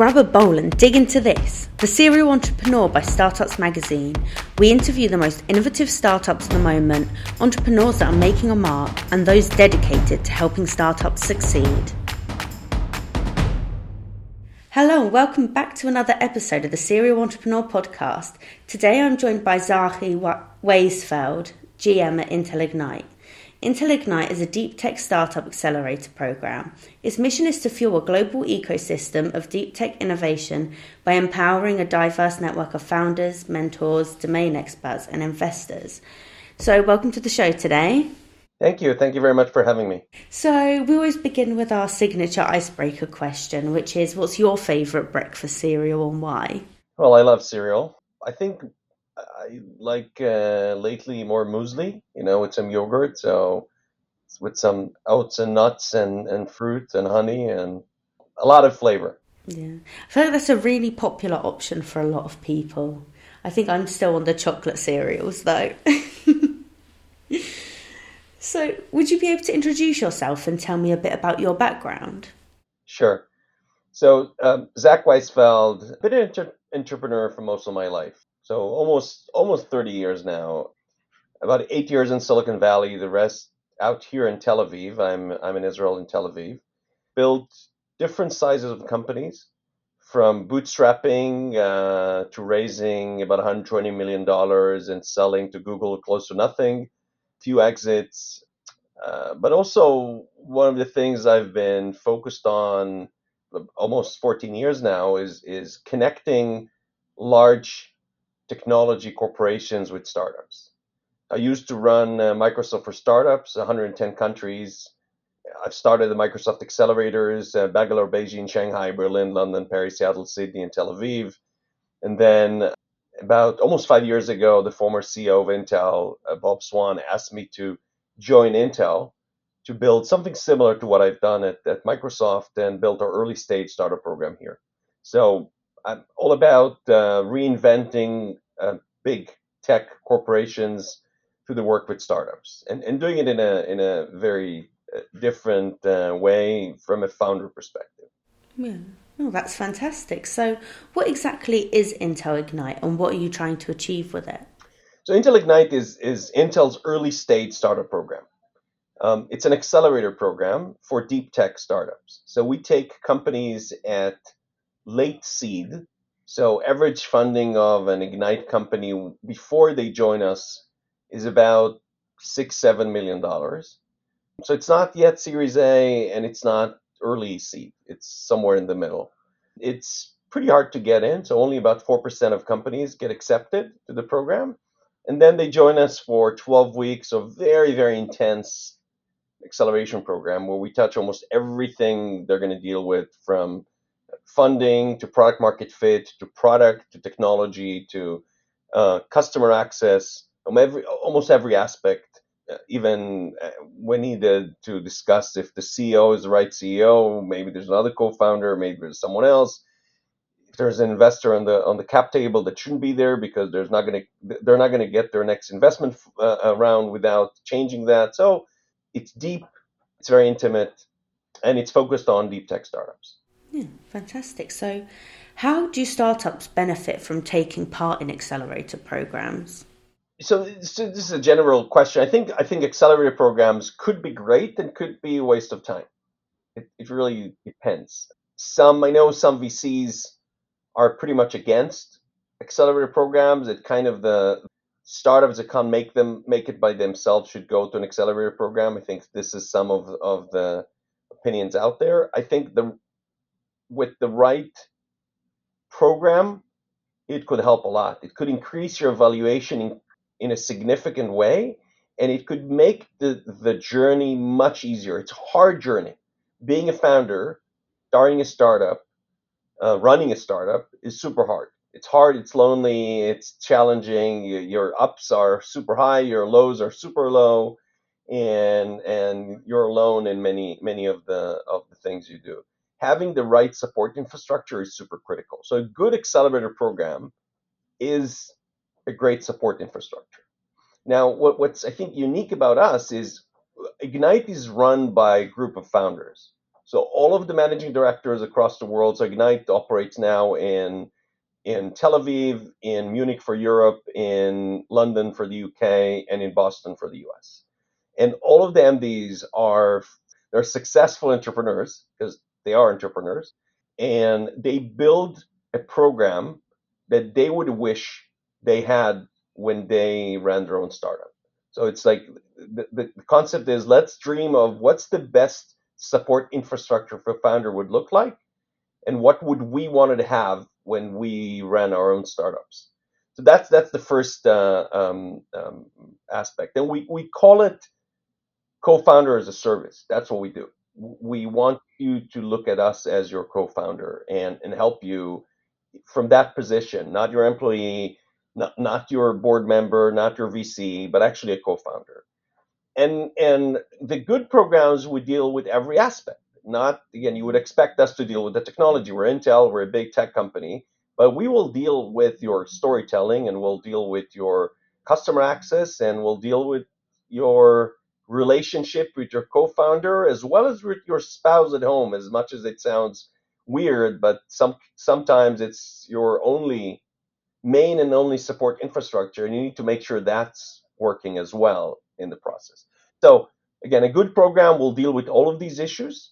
grab a bowl and dig into this. The Serial Entrepreneur by Startups Magazine. We interview the most innovative startups at the moment, entrepreneurs that are making a mark, and those dedicated to helping startups succeed. Hello and welcome back to another episode of the Serial Entrepreneur podcast. Today I'm joined by Tzahi Weisfeld, GM at Intel Ignite. Intel Ignite is a deep tech startup accelerator program. Its mission is to fuel a global ecosystem of deep tech innovation by empowering a diverse network of founders, mentors, domain experts, and investors. So, welcome to the show today. Thank you. Thank you very much for having me. So, we always begin with our signature icebreaker question, which is what's your favorite breakfast cereal and why? Well, I love cereal. I think I like uh, lately more muesli, you know, with some yogurt. So with some oats and nuts and, and fruit and honey and a lot of flavor. Yeah. I feel like that's a really popular option for a lot of people. I think I'm still on the chocolate cereals though. so, would you be able to introduce yourself and tell me a bit about your background? Sure. So, um, Zack Weisfeld, been an inter- entrepreneur for most of my life. So almost almost 30 years now. About eight years in Silicon Valley. The rest out here in Tel Aviv. I'm I'm in Israel in Tel Aviv. Built different sizes of companies, from bootstrapping uh, to raising about 120 million dollars and selling to Google close to nothing. Few exits, uh, but also one of the things I've been focused on almost 14 years now is is connecting large technology corporations with startups. I used to run uh, Microsoft for Startups, 110 countries. I've started the Microsoft accelerators, uh, Bangalore, Beijing, Shanghai, Berlin, London, Paris, Seattle, Sydney, and Tel Aviv. And then about almost five years ago, the former CEO of Intel, uh, Bob Swan, asked me to join Intel to build something similar to what I've done at, at Microsoft and built our early stage startup program here. So I'm all about uh, reinventing uh, big tech corporations through the work with startups and, and doing it in a in a very uh, different uh, way from a founder perspective. Yeah. Oh, that's fantastic. So, what exactly is Intel Ignite and what are you trying to achieve with it? So, Intel Ignite is, is Intel's early stage startup program. Um, it's an accelerator program for deep tech startups. So, we take companies at late seed. So average funding of an Ignite company before they join us is about six, seven million dollars. So it's not yet Series A and it's not early seed. It's somewhere in the middle. It's pretty hard to get in. So only about 4% of companies get accepted to the program. And then they join us for 12 weeks of very, very intense acceleration program where we touch almost everything they're going to deal with from funding to product market fit to product to technology to uh, customer access, um, every, almost every aspect, uh, even uh, when needed to discuss if the CEO is the right CEO, maybe there's another co-founder, maybe there's someone else. If there's an investor on the on the cap table that shouldn't be there because there's not going to they're not going to get their next investment uh, without changing that. So it's deep, it's very intimate, and it's focused on deep tech startups. Yeah, fantastic. So, how do startups benefit from taking part in accelerator programs? So, so this is a general question. I think I think accelerator programs could be great and could be a waste of time. It, it really depends. Some I know some VCs are pretty much against accelerator programs. It kind of the startups that can't make them make it by themselves should go to an accelerator program. I think this is some of of the opinions out there. I think the with the right program, it could help a lot. It could increase your valuation in, in a significant way, and it could make the, the journey much easier. It's a hard journey. Being a founder, starting a startup, uh, running a startup is super hard. It's hard, it's lonely, it's challenging. Your ups are super high, your lows are super low, and and you're alone in many many of the of the things you do having the right support infrastructure is super critical. So a good accelerator program is a great support infrastructure. Now, what, what's I think unique about us is uh, Ignite is run by a group of founders. So all of the managing directors across the world, so Ignite operates now in in Tel Aviv, in Munich for Europe, in London for the UK, and in Boston for the US. And all of the MDs are they're successful entrepreneurs because they are entrepreneurs, and they build a program that they would wish they had when they ran their own startup. So it's like the, the concept is let's dream of what's the best support infrastructure for founder would look like and what would we wanted to have when we ran our own startups. So that's that's the first uh, um, um, aspect, and we we call it co-founder as a service. That's what we do. We want you to look at us as your co-founder and and help you from that position, not your employee, not not your board member, not your VC, but actually a co-founder. And and the good programs would deal with every aspect. Not again, you would expect us to deal with the technology. We're Intel, we're a big tech company, but we will deal with your storytelling and we'll deal with your customer access and we'll deal with your relationship with your co-founder as well as with your spouse at home as much as it sounds weird but some sometimes it's your only main and only support infrastructure and you need to make sure that's working as well in the process. So again a good program will deal with all of these issues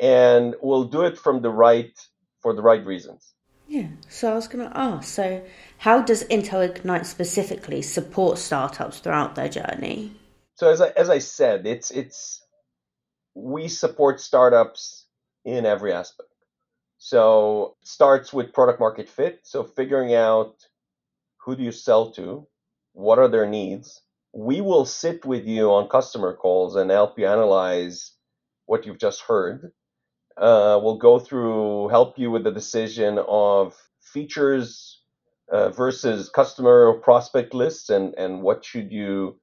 and we'll do it from the right for the right reasons. Yeah, so I was going to ask so, how does Intel Ignite specifically support startups throughout their journey? So as I, as I said, it's it's we support startups in every aspect. So starts with product market fit. So figuring out who do you sell to, what are their needs. We will sit with you on customer calls and help you analyze what you've just heard. Uh, we'll go through, help you with the decision of features uh, versus customer or prospect lists and, and what should you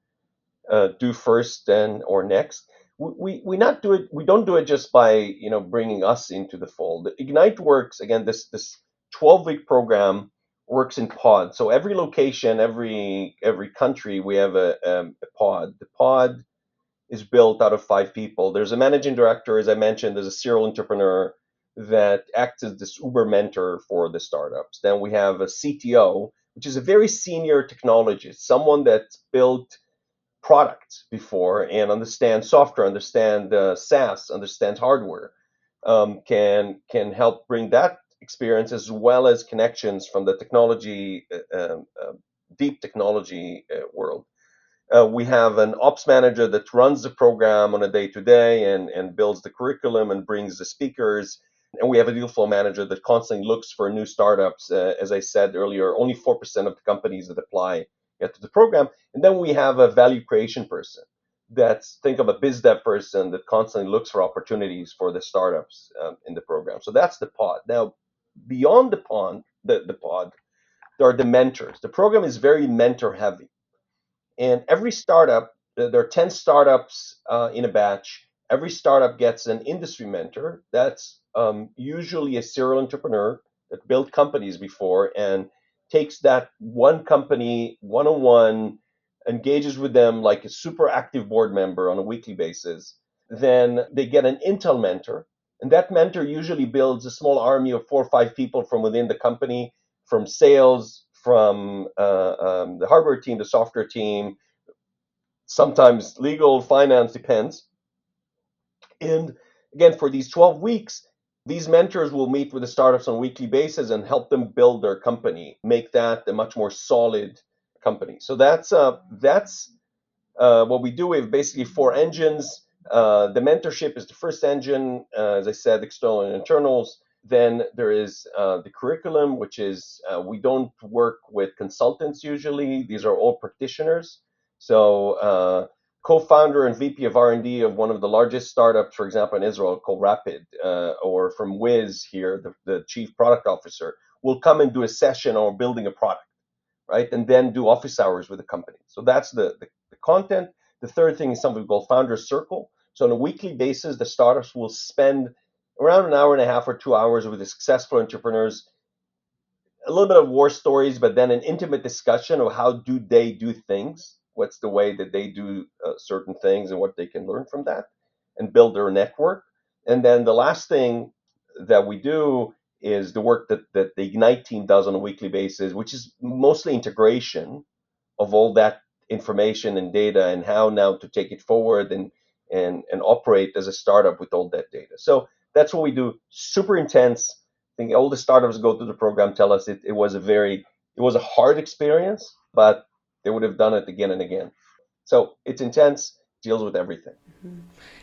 uh, do first then or next. We, we not do it. We don't do it just by you know bringing us into the fold. Ignite works again. This this 12 week program works in pods. So every location, every every country, we have a, um, a pod. The pod is built out of five people. There's a managing director, as I mentioned. There's a serial entrepreneur that acts as this Uber mentor for the startups. Then we have a CTO, which is a very senior technologist, someone that's built products before and understand software, understand uh, SaaS, understand hardware, um, can can help bring that experience as well as connections from the technology, uh, uh, deep technology uh, world. Uh, we have an ops manager that runs the program on a day to day and and builds the curriculum and brings the speakers. And we have a deal flow manager that constantly looks for new startups. Uh, as I said earlier, only 4% of the companies that apply get to the program. And then we have a value creation person that's think of a biz dev person that constantly looks for opportunities for the startups um, in the program. So that's the pod. Now, beyond the pond, the, the pod, there are the mentors. The program is very mentor heavy. And every startup, there are 10 startups uh, in a batch. Every startup gets an industry mentor. That's um, usually a serial entrepreneur that built companies before and takes that one company one on one, engages with them like a super active board member on a weekly basis. Then they get an Intel mentor, and that mentor usually builds a small army of four or five people from within the company, from sales, from uh, um, the hardware team, the software team, sometimes legal, finance, depends. And again, for these 12 weeks, these mentors will meet with the startups on a weekly basis and help them build their company, make that a much more solid company. So that's uh, that's uh, what we do. We have basically four engines. Uh, the mentorship is the first engine, uh, as I said, external and internals. Then there is uh, the curriculum, which is uh, we don't work with consultants usually. These are all practitioners. So co-founder and VP of R&D of one of the largest startups, for example, in Israel called Rapyd, uh, or from Wiz here, the, the, chief product officer, will come and do a session on building a product, right? And then do office hours with the company. So that's the, the, the content. The third thing is something called Founder Circle. So on a weekly basis, the startups will spend around an hour and a half or two hours with the successful entrepreneurs a little bit of war stories, but then an intimate discussion of how do they do things what's the way that they do uh, certain things and what they can learn from that and build their network. And then the last thing that we do is the work that, that the Ignite team does on a weekly basis, which is mostly integration of all that information and data and how now to take it forward and and and operate as a startup with all that data. So that's what we do. Super intense. I think all the startups go through the program tell us it, it was a very it was a hard experience, but they would have done it again and again. So it's intense, deals with everything. Mm-hmm.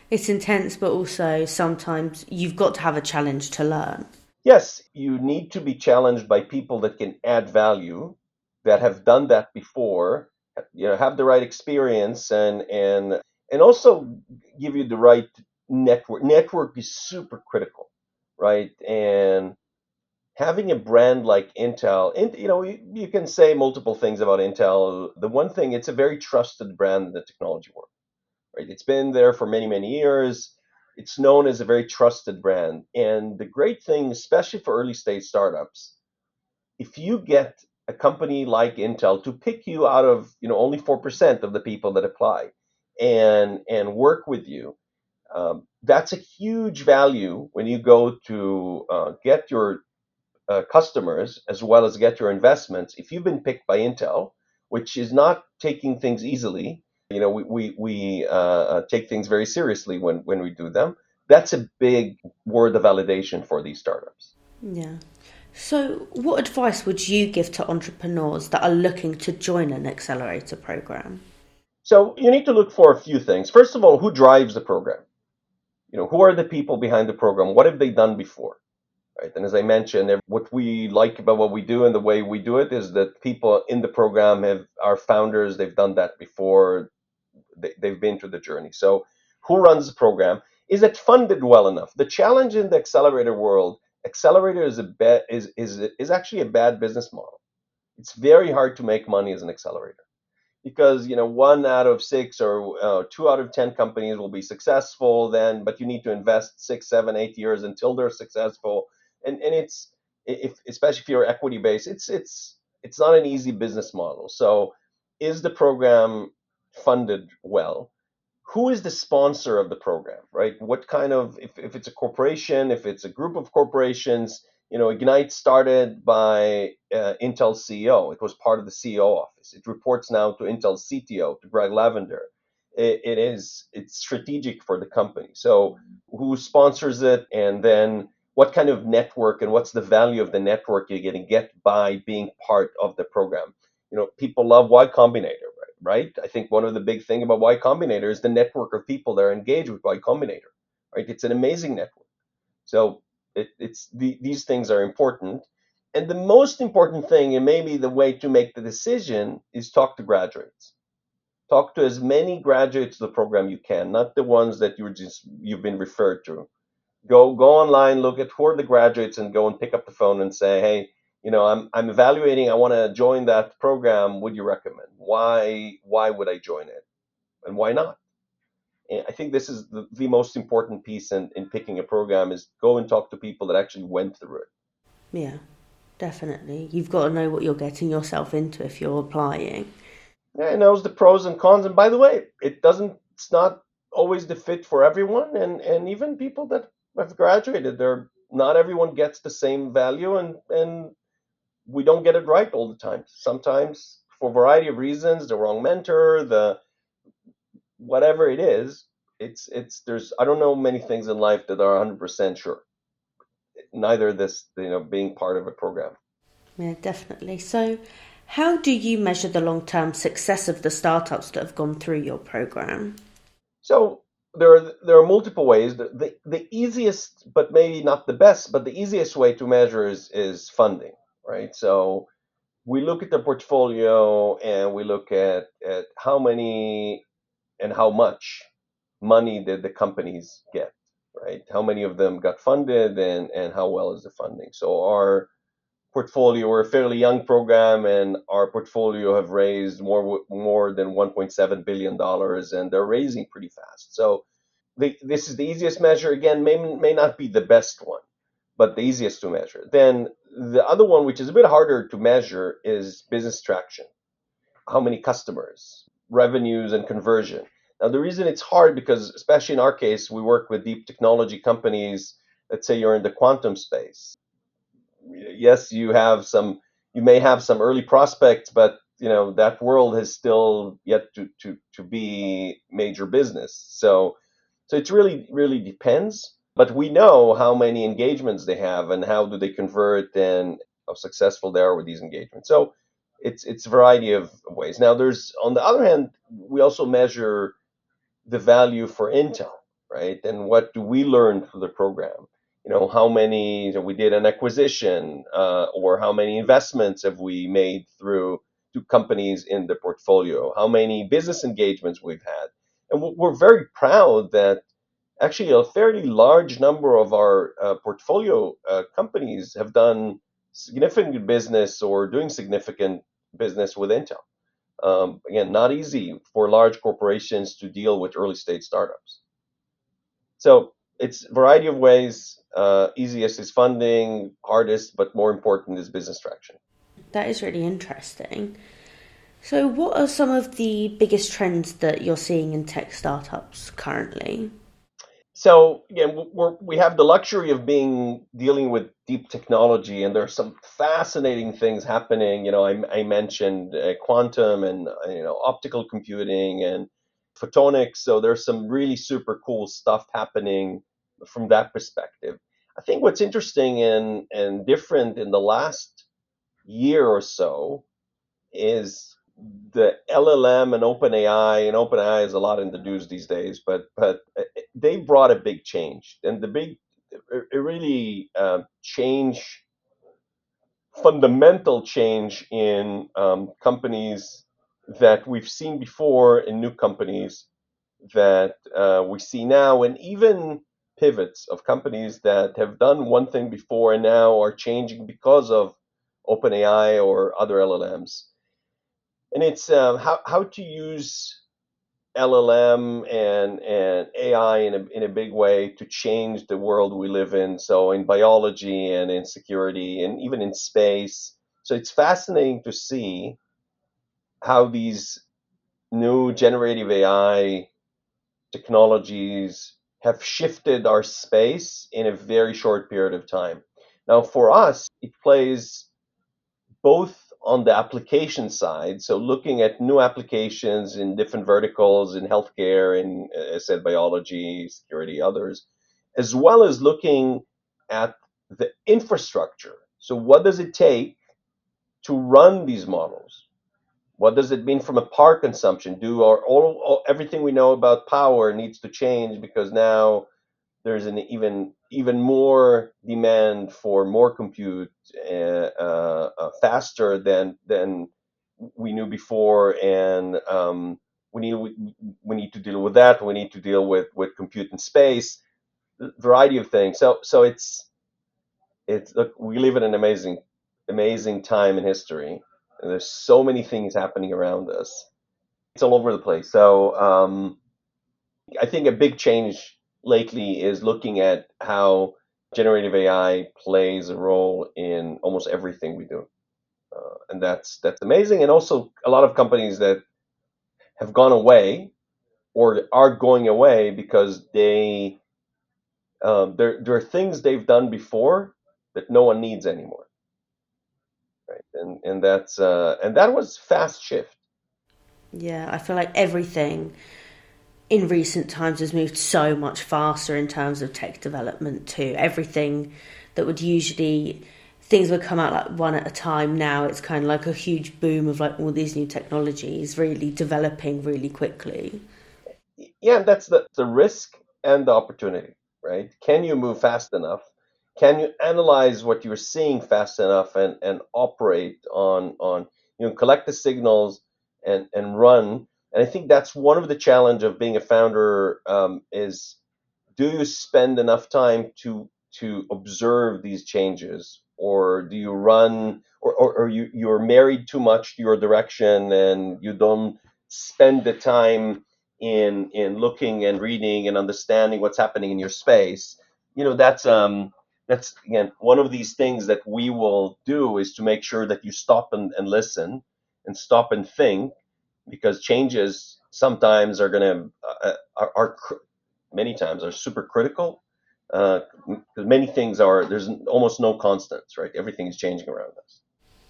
It's intense, but also sometimes you've got to have a challenge to learn. Yes, you need to be challenged by people that can add value, that have done that before, you know, have the right experience and and and also give you the right network. Network is super critical, right? And having a brand like Intel, you know, you, you, can say multiple things about Intel. The one thing, it's a very trusted brand in the technology world, right? It's been there for many, many years. It's known as a very trusted brand. And the great thing, especially for early stage startups, if you get a company like Intel to pick you out of, you know, only 4% of the people that apply, and and work with you. Um, that's a huge value when you go to uh, get your uh, customers as well as get your investments. If you've been picked by Intel, which is not taking things easily, you know, we we, we uh, uh take things very seriously when when we do them. That's a big word of validation for these startups. Yeah. So, what advice would you give to entrepreneurs that are looking to join an accelerator program? So you need to look for a few things. First of all, who drives the program? You know, who are the people behind the program? What have they done before? Right. And as I mentioned, what we like about what we do and the way we do it is that people in the program have are founders. They've done that before. They, they've been through the journey. So who runs the program? Is it funded well enough? The challenge in the accelerator world, accelerator is a bad, is, is, is actually a bad business model. It's very hard to make money as an accelerator because you know one out of six or uh, two out of ten companies will be successful then but you need to invest six seven eight years until they're successful and and it's if especially if you're equity based it's it's it's not an easy business model so is the program funded well who is the sponsor of the program right what kind of if, if it's a corporation if it's a group of corporations you know, Ignite started by uh, Intel's CEO. It was part of the CEO office. It reports now to Intel CTO, to Greg Lavender. It, it is it's strategic for the company. So who sponsors it, and then what kind of network and what's the value of the network you're going to get by being part of the program? You know, people love Y Combinator, right? right? I think one of the big thing about Y Combinator is the network of people that are engaged with Y Combinator, right? It's an amazing network. So it, it's the, these things are important. And the most important thing, and maybe the way to make the decision, is talk to graduates. Talk to as many graduates of the program you can, not the ones that you're just you've been referred to. Go go online, look at who are the graduates, and go and pick up the phone and say, hey, you know, I'm I'm evaluating. I want to join that program. Would you recommend? Why why would I join it, and why not? I think this is the, the most important piece in, in picking a program is go and talk to people that actually went through it. Yeah, definitely. You've got to know what you're getting yourself into if you're applying. Yeah, it knows the pros and cons. And by the way, it doesn't. It's not always the fit for everyone, and and even people that have graduated, they're not everyone gets the same value, and and we don't get it right all the time. Sometimes, for a variety of reasons, the wrong mentor, the whatever it is, it's it's there's I don't know many things in life that are 100% sure. Neither this, you know, being part of a program. Yeah, definitely. So, how do you measure the long-term success of the startups that have gone through your program? So, there are there are multiple ways. The, the, the easiest, but maybe not the best, but the easiest way to measure is is funding, right? So we look at the portfolio and we look at at how many and how much money did the companies get, right? How many of them got funded and, and how well is the funding? So our portfolio, we're a fairly young program and our portfolio have raised more more than 1.7 billion dollars and they're raising pretty fast. So the, this is the easiest measure. Again, may may not be the best one, but the easiest to measure. Then the other one, which is a bit harder to measure, is business traction. How many customers? revenues and conversion. Now, the reason it's hard because, especially in our case, we work with deep technology companies. Let's say you're in the quantum space. Yes, you have some, you may have some early prospects, but you know that world has still yet to to to be major business. So, so it really really depends. But we know how many engagements they have and how do they convert and how successful they are with these engagements. So, it's it's a variety of ways. Now, there's on the other hand, we also measure the value for Intel, right? And what do we learn through the program? You know, how many you know, we did an acquisition, uh, or how many investments have we made through to companies in the portfolio? How many business engagements we've had? And we're very proud that actually a fairly large number of our uh, portfolio uh, companies have done significant business or doing significant business with Intel. Um, again, not easy for large corporations to deal with early stage startups. So it's a variety of ways. Uh, easiest is funding, hardest, but more important is business traction. That is really interesting. So, what are some of the biggest trends that you're seeing in tech startups currently? So again, we're, we have the luxury of being dealing with deep technology, and there are some fascinating things happening. You know, I, I mentioned uh, quantum and uh, you know optical computing and photonics. So there's some really super cool stuff happening from that perspective. I think what's interesting and and different in the last year or so is the LLM and OpenAI, and OpenAI is a lot in the news these days, but but uh, they brought a big change, and the big, it really uh, change, fundamental change in um, companies that we've seen before in new companies that uh, we see now, and even pivots of companies that have done one thing before and now are changing because of OpenAI or other LLMs and it's um, how how to use LLM and and AI in a in a big way to change the world we live in. So in biology and in security and even in space. So it's fascinating to see how these new generative AI technologies have shifted our space in a very short period of time. Now, for us, it plays both on the application side, so looking at new applications in different verticals in healthcare, in uh, said biology, security, others, as well as looking at the infrastructure. So what does it take to run these models? What does it mean from a power consumption? Do our, all, all everything we know about power needs to change because now there's an even even more demand for more compute uh, uh, faster than than we knew before, and um, we need we, we need to deal with that. We need to deal with with compute and space, variety of things. So so it's it's look we live in an amazing amazing time in history. And there's so many things happening around us. It's all over the place. So um, I think a big change lately is looking at how generative AI plays a role in almost everything we do, uh, and that's that's amazing. And also, a lot of companies that have gone away or are going away because they um, there there are things they've done before that no one needs anymore, right? And and that's uh, and that was fast shift. Yeah, I feel like everything in recent times has moved so much faster in terms of tech development too. Everything that would usually things would come out like one at a time now it's kind of like a huge boom of like all these new technologies really developing really quickly yeah that's the, the risk and the opportunity right can you move fast enough can you analyze what you're seeing fast enough and, and operate on on you know collect the signals and and run? And I think that's one of the challenge of being a founder um, is do you spend enough time to to observe these changes? Or do you run or, or, or you you're married too much to your direction and you don't spend the time in in looking and reading and understanding what's happening in your space? You know that's um that's again one of these things that we will do is to make sure that you stop and, and listen and stop and think because changes sometimes are going to uh, are, are, many times are super critical because uh, many things are there's almost no constants right? Everything is changing around us.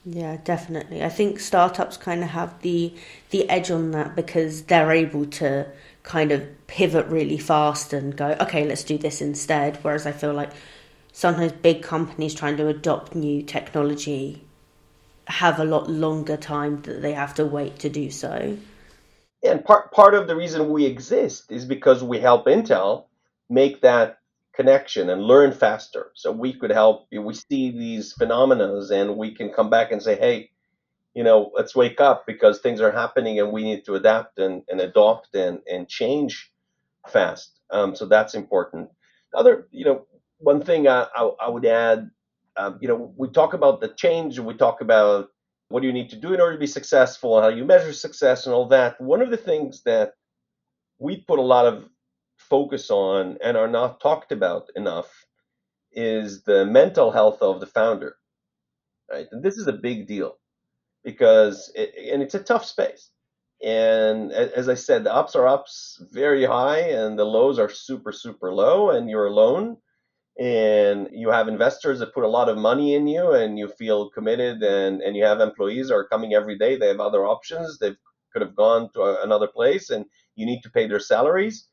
Yeah definitely. I think startups kind of have the the edge on that because they're able to kind of pivot really fast and go okay let's do this instead. Whereas i feel like sometimes big companies trying to adopt new technology have a lot longer time that they have to wait to do so and part part of the reason we exist is because we help Intel make that connection and learn faster. So we could help. We see these phenomena, and we can come back and say, "Hey, you know, let's wake up because things are happening, and we need to adapt and, and adopt and and change fast." Um, so that's important. Other, you know, one thing I, I, I would add, um, you know, we talk about the change, we talk about what do you need to do in order to be successful, how you measure success, and all that. One of the things that we put a lot of focus on and are not talked about enough is the mental health of the founder. Right, and this is a big deal because it, and it's a tough space. And as I said, the ups are ups very high, and the lows are super super low, and you're alone and you have investors that put a lot of money in you and you feel committed and, and you have employees are coming every day they have other options they could have gone to another place and you need to pay their salaries.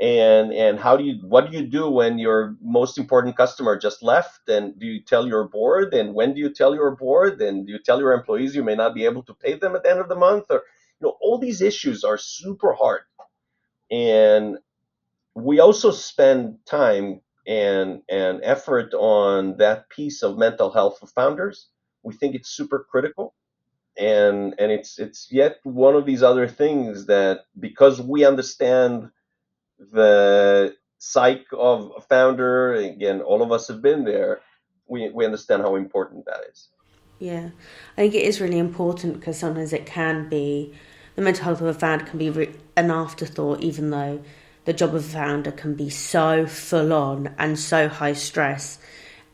And and how do you what do you do when your most important customer just left? And do you tell your board? And when do you tell your board? And do you tell your employees you may not be able to pay them at the end of the month? Or you know all these issues are super hard. And we also spend time and and effort on that piece of mental health for founders. We think it's super critical, and and it's it's yet one of these other things that because we understand the psyche of a founder, again, all of us have been there. We we understand how important that is. Yeah, I think it is really important because sometimes it can be the mental health of a founder can be an afterthought, even though the job of a founder can be so full on and so high stress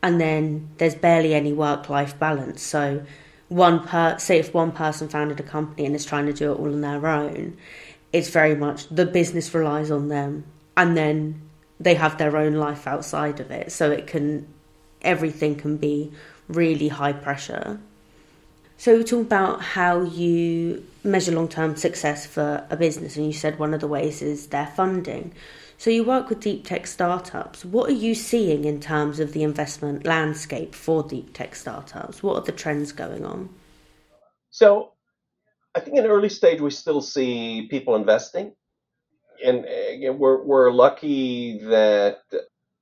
and then there's barely any work life balance. So one per say if one person founded a company and is trying to do it all on their own it's very much the business relies on them and then they have their own life outside of it. So it can everything can be really high pressure so we talk about how you measure long term success for a business, and you said one of the ways is their funding. So you work with deep tech startups. What are you seeing in terms of the investment landscape for deep tech startups? What are the trends going on? So I think in early stage we still see people investing, and uh, we're we're lucky that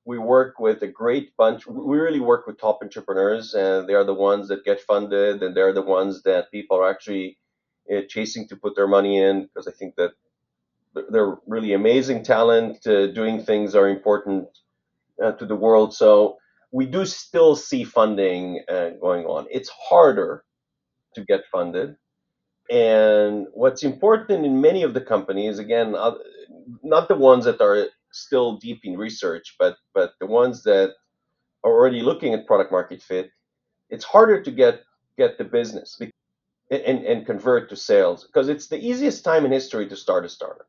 we work with a great bunch. We really work with top entrepreneurs, and they are the ones that get funded, and they're the ones that people are actually uh, chasing to put their money in because I think that they're really amazing talent. Uh, doing things are important uh, to the world, so we do still see funding going on. It's harder to get funded. And what's important in many of the companies, again, not the ones that are still deep in research, but but the ones that are already looking at product market fit, it's harder to get get the business and, and convert to sales because it's the easiest time in history to start a startup.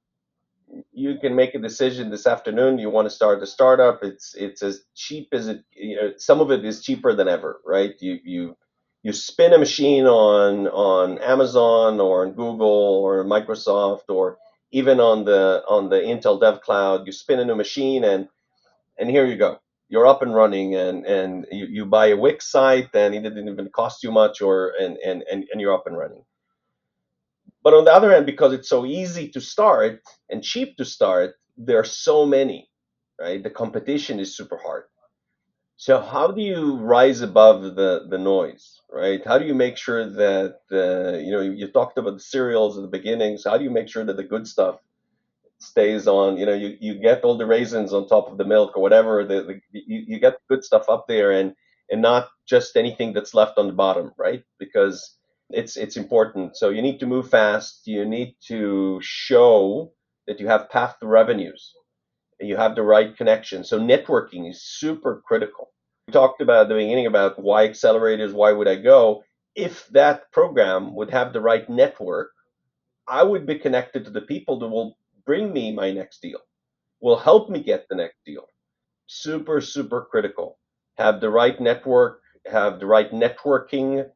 You can make a decision this afternoon. You want to start a startup. It's it's as cheap as it. You know, some of it is cheaper than ever, right? You you you spin a machine on on Amazon or on Google or Microsoft or even on the on the Intel Dev Cloud, you spin a new machine and and here you go. You're up and running and and you, you buy a Wix site and it didn't even cost you much or and, and, and, and you're up and running. But on the other hand, because it's so easy to start and cheap to start, there are so many, right? The competition is super hard. So how do you rise above the, the noise, right? How do you make sure that the, you know, you talked about the cereals at the beginning. So how do you make sure that the good stuff stays on, you know, you, you get all the raisins on top of the milk or whatever, the, the you, you get good stuff up there and, and not just anything that's left on the bottom, right? Because it's, it's important. So you need to move fast. You need to show that you have path to revenues you have the right connection. So networking is super critical. We talked about at the beginning about why accelerators, why would I go? If that program would have the right network, I would be connected to the people that will bring me my next deal, will help me get the next deal. Super, super critical. Have the right network, have the right networking,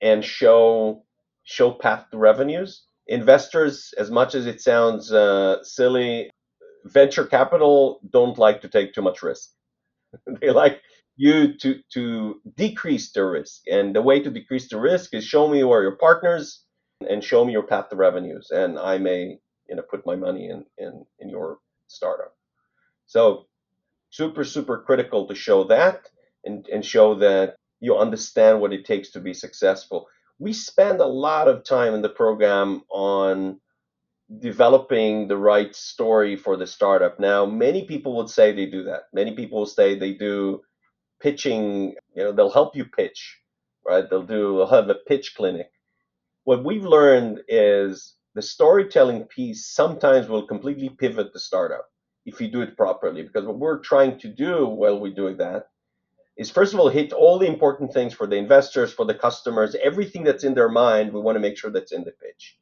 and show show path to revenues. Investors, as much as it sounds uh, silly, venture capital don't like to take too much risk. they like you to to decrease the risk, and the way to decrease the risk is show me who are your partners and show me your path to revenues, and I may you know put my money in in in your startup. So super super critical to show that and and show that you understand what it takes to be successful. We spend a lot of time in the program on developing the right story for the startup. Now, many people would say they do that. Many people will say they do pitching, you know, they'll help you pitch, right? They'll do they'll have a pitch clinic. What we've learned is the storytelling piece sometimes will completely pivot the startup if you do it properly. Because what we're trying to do while we're doing that is first of all hit all the important things for the investors, for the customers, everything that's in their mind, we want to make sure that's in the pitch.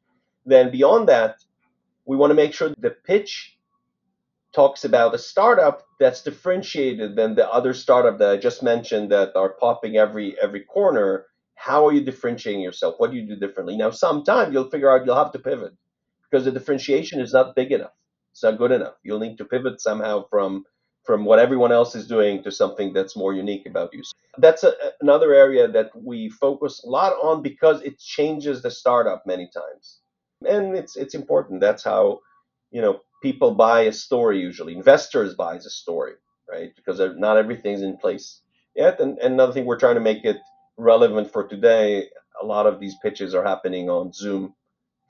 Then beyond that, we want to make sure the pitch talks about a startup that's differentiated than the other startup that I just mentioned that are popping every every corner. How are you differentiating yourself? What do you do differently? Now, sometime you'll figure out you'll have to pivot because the differentiation is not big enough. It's not good enough. You'll need to pivot somehow from from what everyone else is doing to something that's more unique about you. So That's a, another area that we focus a lot on because it changes the startup many times and it's it's important. That's how you know people buy a story usually. Investors buys a story, right? Because not everything's in place yet. And, and another thing, we're trying to make it relevant for today. A lot of these pitches are happening on Zoom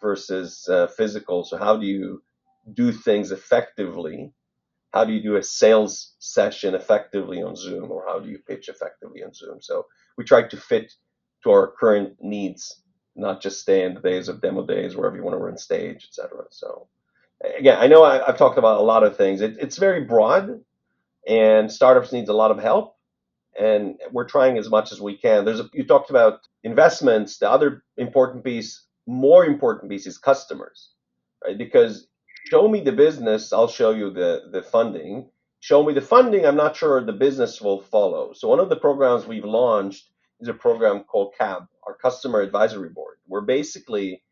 versus uh, physical. So how do you do things effectively? How do you do a sales session effectively on Zoom, or how do you pitch effectively on Zoom? So we try to fit to our current needs not just stay in the days of demo days wherever you want to run stage, etc. So again, I know I, have talked about a lot of things. It, it's very broad, and startups needs a lot of help, and we're trying as much as we can. There's a, you talked about investments. The other important piece, more important piece, is customers, right? Because show me the business, I'll show you the the funding. Show me the funding, I'm not sure the business will follow. So one of the programs we've launched is a program called CAB, our customer advisory board, where basically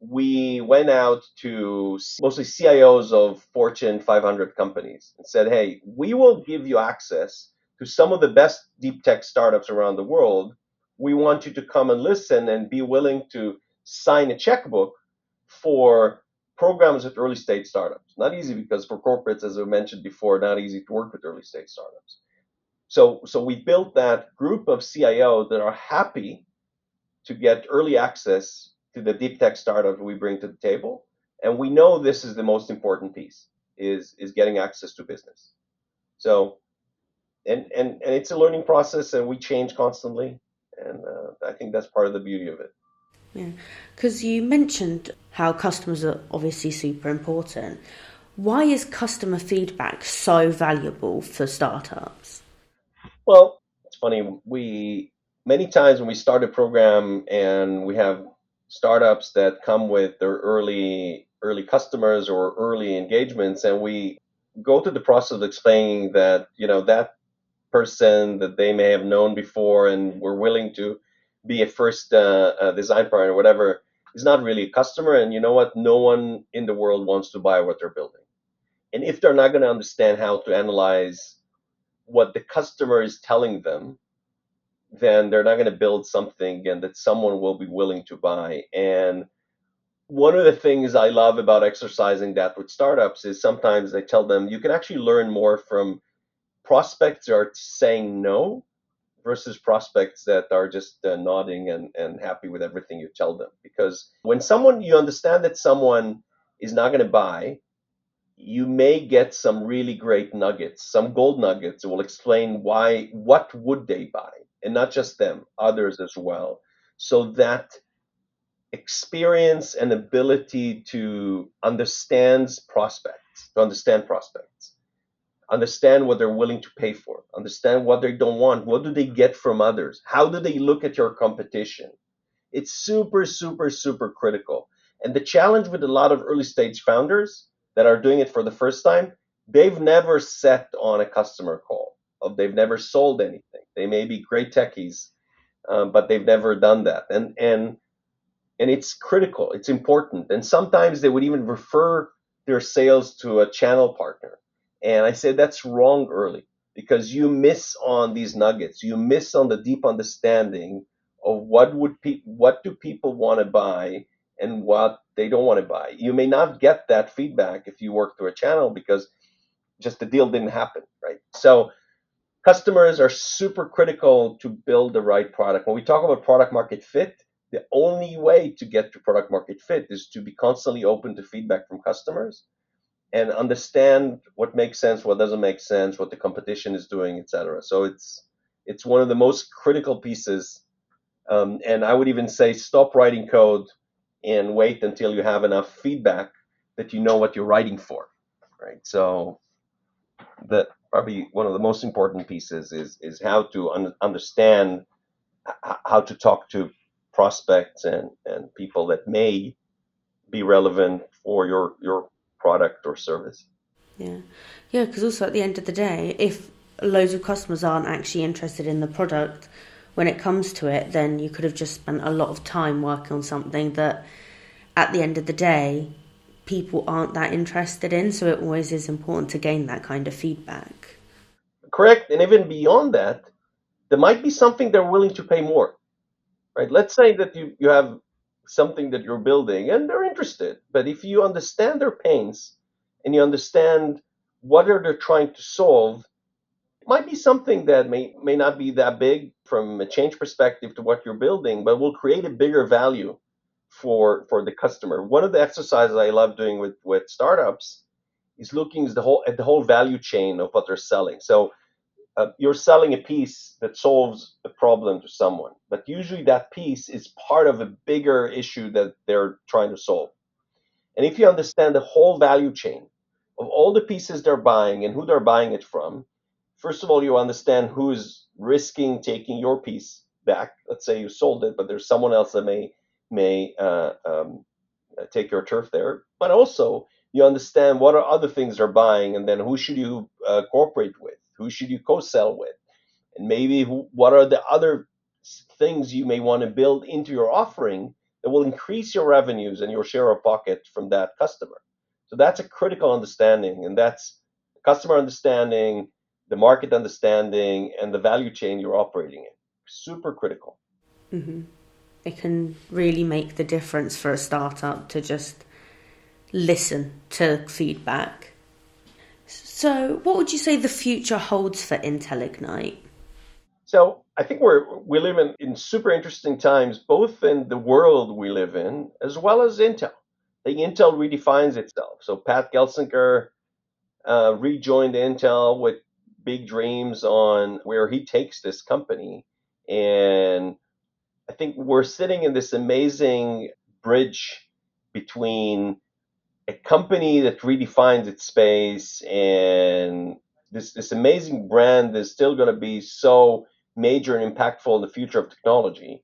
we went out to mostly CIOs of Fortune 500 companies and said, hey, we will give you access to some of the best deep tech startups around the world. We want you to come and listen and be willing to sign a checkbook for programs with early stage startups. Not easy because for corporates, as I mentioned before, not easy to work with early stage startups. So, so we built that group of CIO that are happy to get early access to the deep tech startup we bring to the table. And we know this is the most important piece is is getting access to business. So, and and and it's a learning process, and we change constantly, and uh, I think that's part of the beauty of it. Yeah, because you mentioned how customers are obviously super important. Why is customer feedback so valuable for startups? Well, it's funny. We many times when we start a program and we have startups that come with their early early customers or early engagements and we go through the process of explaining that you know that person that they may have known before and were willing to be a first uh, uh, design partner or whatever is not really a customer and you know what? No one in the world wants to buy what they're building. And if they're not going to understand how to analyze what the customer is telling them then they're not going to build something and that someone will be willing to buy. And one of the things I love about exercising that with startups is sometimes I tell them you can actually learn more from prospects that are saying no versus prospects that are just uh, nodding and, and happy with everything you tell them. Because when someone, you understand that someone is not going to buy, you may get some really great nuggets, some gold nuggets that will explain why, what would they buy? And not just them, others as well. So that experience and ability to understand prospects, to understand prospects, understand what they're willing to pay for, understand what they don't want, what do they get from others, how do they look at your competition. It's super, super, super critical. And the challenge with a lot of early stage founders that are doing it for the first time, they've never sat on a customer call. They've never sold anything. They may be great techies, um, but they've never done that. And and and it's critical. It's important. And sometimes they would even refer their sales to a channel partner. And I say that's wrong early because you miss on these nuggets. You miss on the deep understanding of what would pe- what do people want to buy and what they don't want to buy. You may not get that feedback if you work through a channel because just the deal didn't happen, right? So customers are super critical to build the right product. When we talk about product market fit, the only way to get to product market fit is to be constantly open to feedback from customers and understand what makes sense, what doesn't make sense, what the competition is doing, etc. So it's it's one of the most critical pieces. Um, and I would even say stop writing code and wait until you have enough feedback that you know what you're writing for, right? So that probably one of the most important pieces is is how to un- understand how to talk to prospects and, and people that may be relevant for your your product or service. Yeah, yeah. Because also at the end of the day, if loads of customers aren't actually interested in the product when it comes to it, then you could have just spent a lot of time working on something that, at the end of the day, people aren't that interested in. So it always is important to gain that kind of feedback. Correct, and even beyond that, there might be something they're willing to pay more. Right? Let's say that you, you have something that you're building and they're interested. But if you understand their pains and you understand what are they trying to solve, it might be something that may, may not be that big from a change perspective to what you're building, but will create a bigger value for for the customer. One of the exercises I love doing with, with startups is looking at the whole at the whole value chain of what they're selling. So uh, you're selling a piece that solves a problem to someone, but usually that piece is part of a bigger issue that they're trying to solve. And if you understand the whole value chain of all the pieces they're buying and who they're buying it from, first of all, you understand who's risking taking your piece back. Let's say you sold it, but there's someone else that may may uh, um, take your turf there. But also, you understand what are other things they're buying, and then who should you uh, cooperate with who should you co-sell with? And maybe who, what are the other things you may want to build into your offering that will increase your revenues and your share of pocket from that customer. So that's a critical understanding, and that's customer understanding, the market understanding, and the value chain you're operating in. Super critical. Mm-hmm. It can really make the difference for a startup to just listen to feedback so, what would you say the future holds for Intel Ignite? So, I think we're we live in, in super interesting times, both in the world we live in as well as Intel. I think Intel redefines itself. So, Pat Gelsinger uh, rejoined Intel with big dreams on where he takes this company, and I think we're sitting in this amazing bridge between a company that redefines its space and this this amazing brand is still going to be so major and impactful in the future of technology.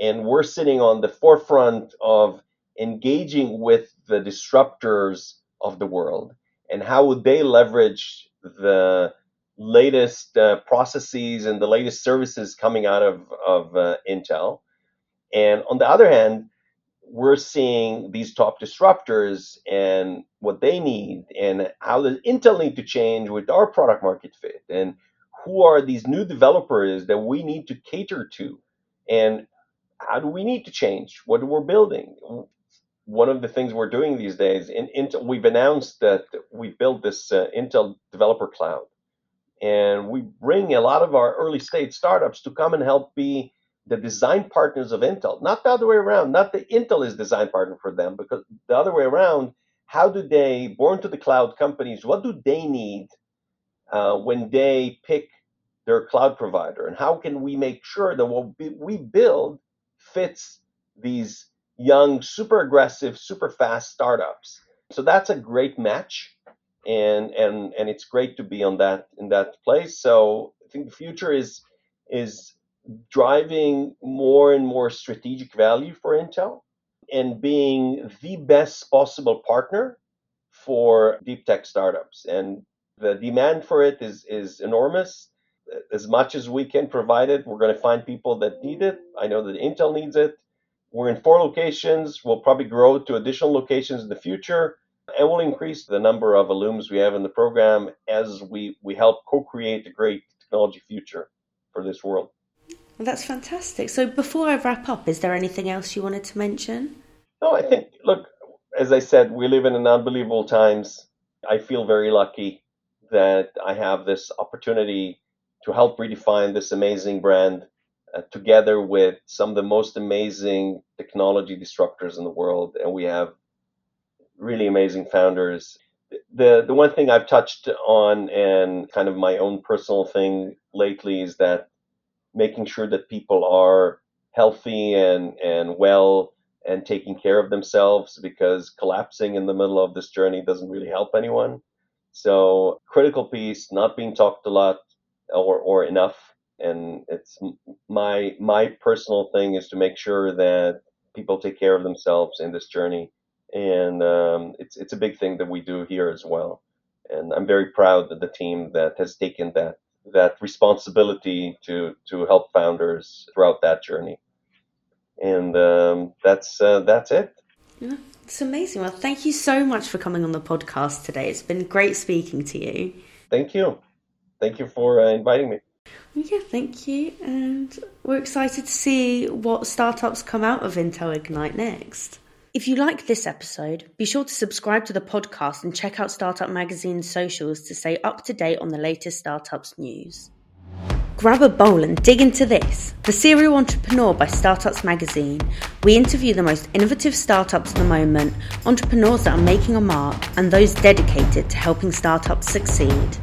And we're sitting on the forefront of engaging with the disruptors of the world and how would they leverage the latest uh, processes and the latest services coming out of, of uh, intel. And on the other hand we're seeing these top disruptors and what they need and how does Intel need to change with our product market fit and who are these new developers that we need to cater to and how do we need to change what we're building? One of the things we're doing these days in Intel we've announced that we built this uh, Intel developer cloud and we bring a lot of our early stage startups to come and help be the design partners of Intel, not the other way around, not the Intel is design partner for them, because the other way around, how do they, born to the cloud companies, what do they need uh, when they pick their cloud provider? And how can we make sure that what we build fits these young, super aggressive, super fast startups? So that's a great match. And, and and it's great to be on that in that place. So I think the future is is driving more and more strategic value for Intel and being the best possible partner for deep tech startups. And the demand for it is, is enormous. As much as we can provide it, we're going to find people that need it. I know that Intel needs it. We're in four locations. We'll probably grow to additional locations in the future. And we'll increase the number of alums we have in the program as we, we help co create a great technology future for this world. Well, that's fantastic. So, before I wrap up, is there anything else you wanted to mention? No, I think, look, as I said, we live in an unbelievable times. I feel very lucky that I have this opportunity to help redefine this amazing brand uh, together with some of the most amazing technology disruptors in the world. And we have really amazing founders. The, the one thing I've touched on and kind of my own personal thing lately is that making sure that people are healthy and, and well and taking care of themselves because collapsing in the middle of this journey doesn't really help anyone. So critical piece, not being talked a lot or, or enough. And it's my my personal thing is to make sure that people take care of themselves in this journey, and um, it's it's a big thing that we do here as well. And I'm very proud of the team that has taken that that responsibility to to help founders throughout that journey. And um, that's uh, that's it. Yeah, it's amazing. Well, thank you so much for coming on the podcast today. It's been great speaking to you. Thank you. Thank you for uh, inviting me. Yeah, thank you. And we're excited to see what startups come out of Intel Ignite next. If you like this episode, be sure to subscribe to the podcast and check out Startups Magazine's socials to stay up to date on the latest startups news. Grab a bowl and dig into this. The Cereal Entrepreneur by Startups Magazine. We interview the most innovative startups at the moment, entrepreneurs that are making a mark, and those dedicated to helping startups succeed.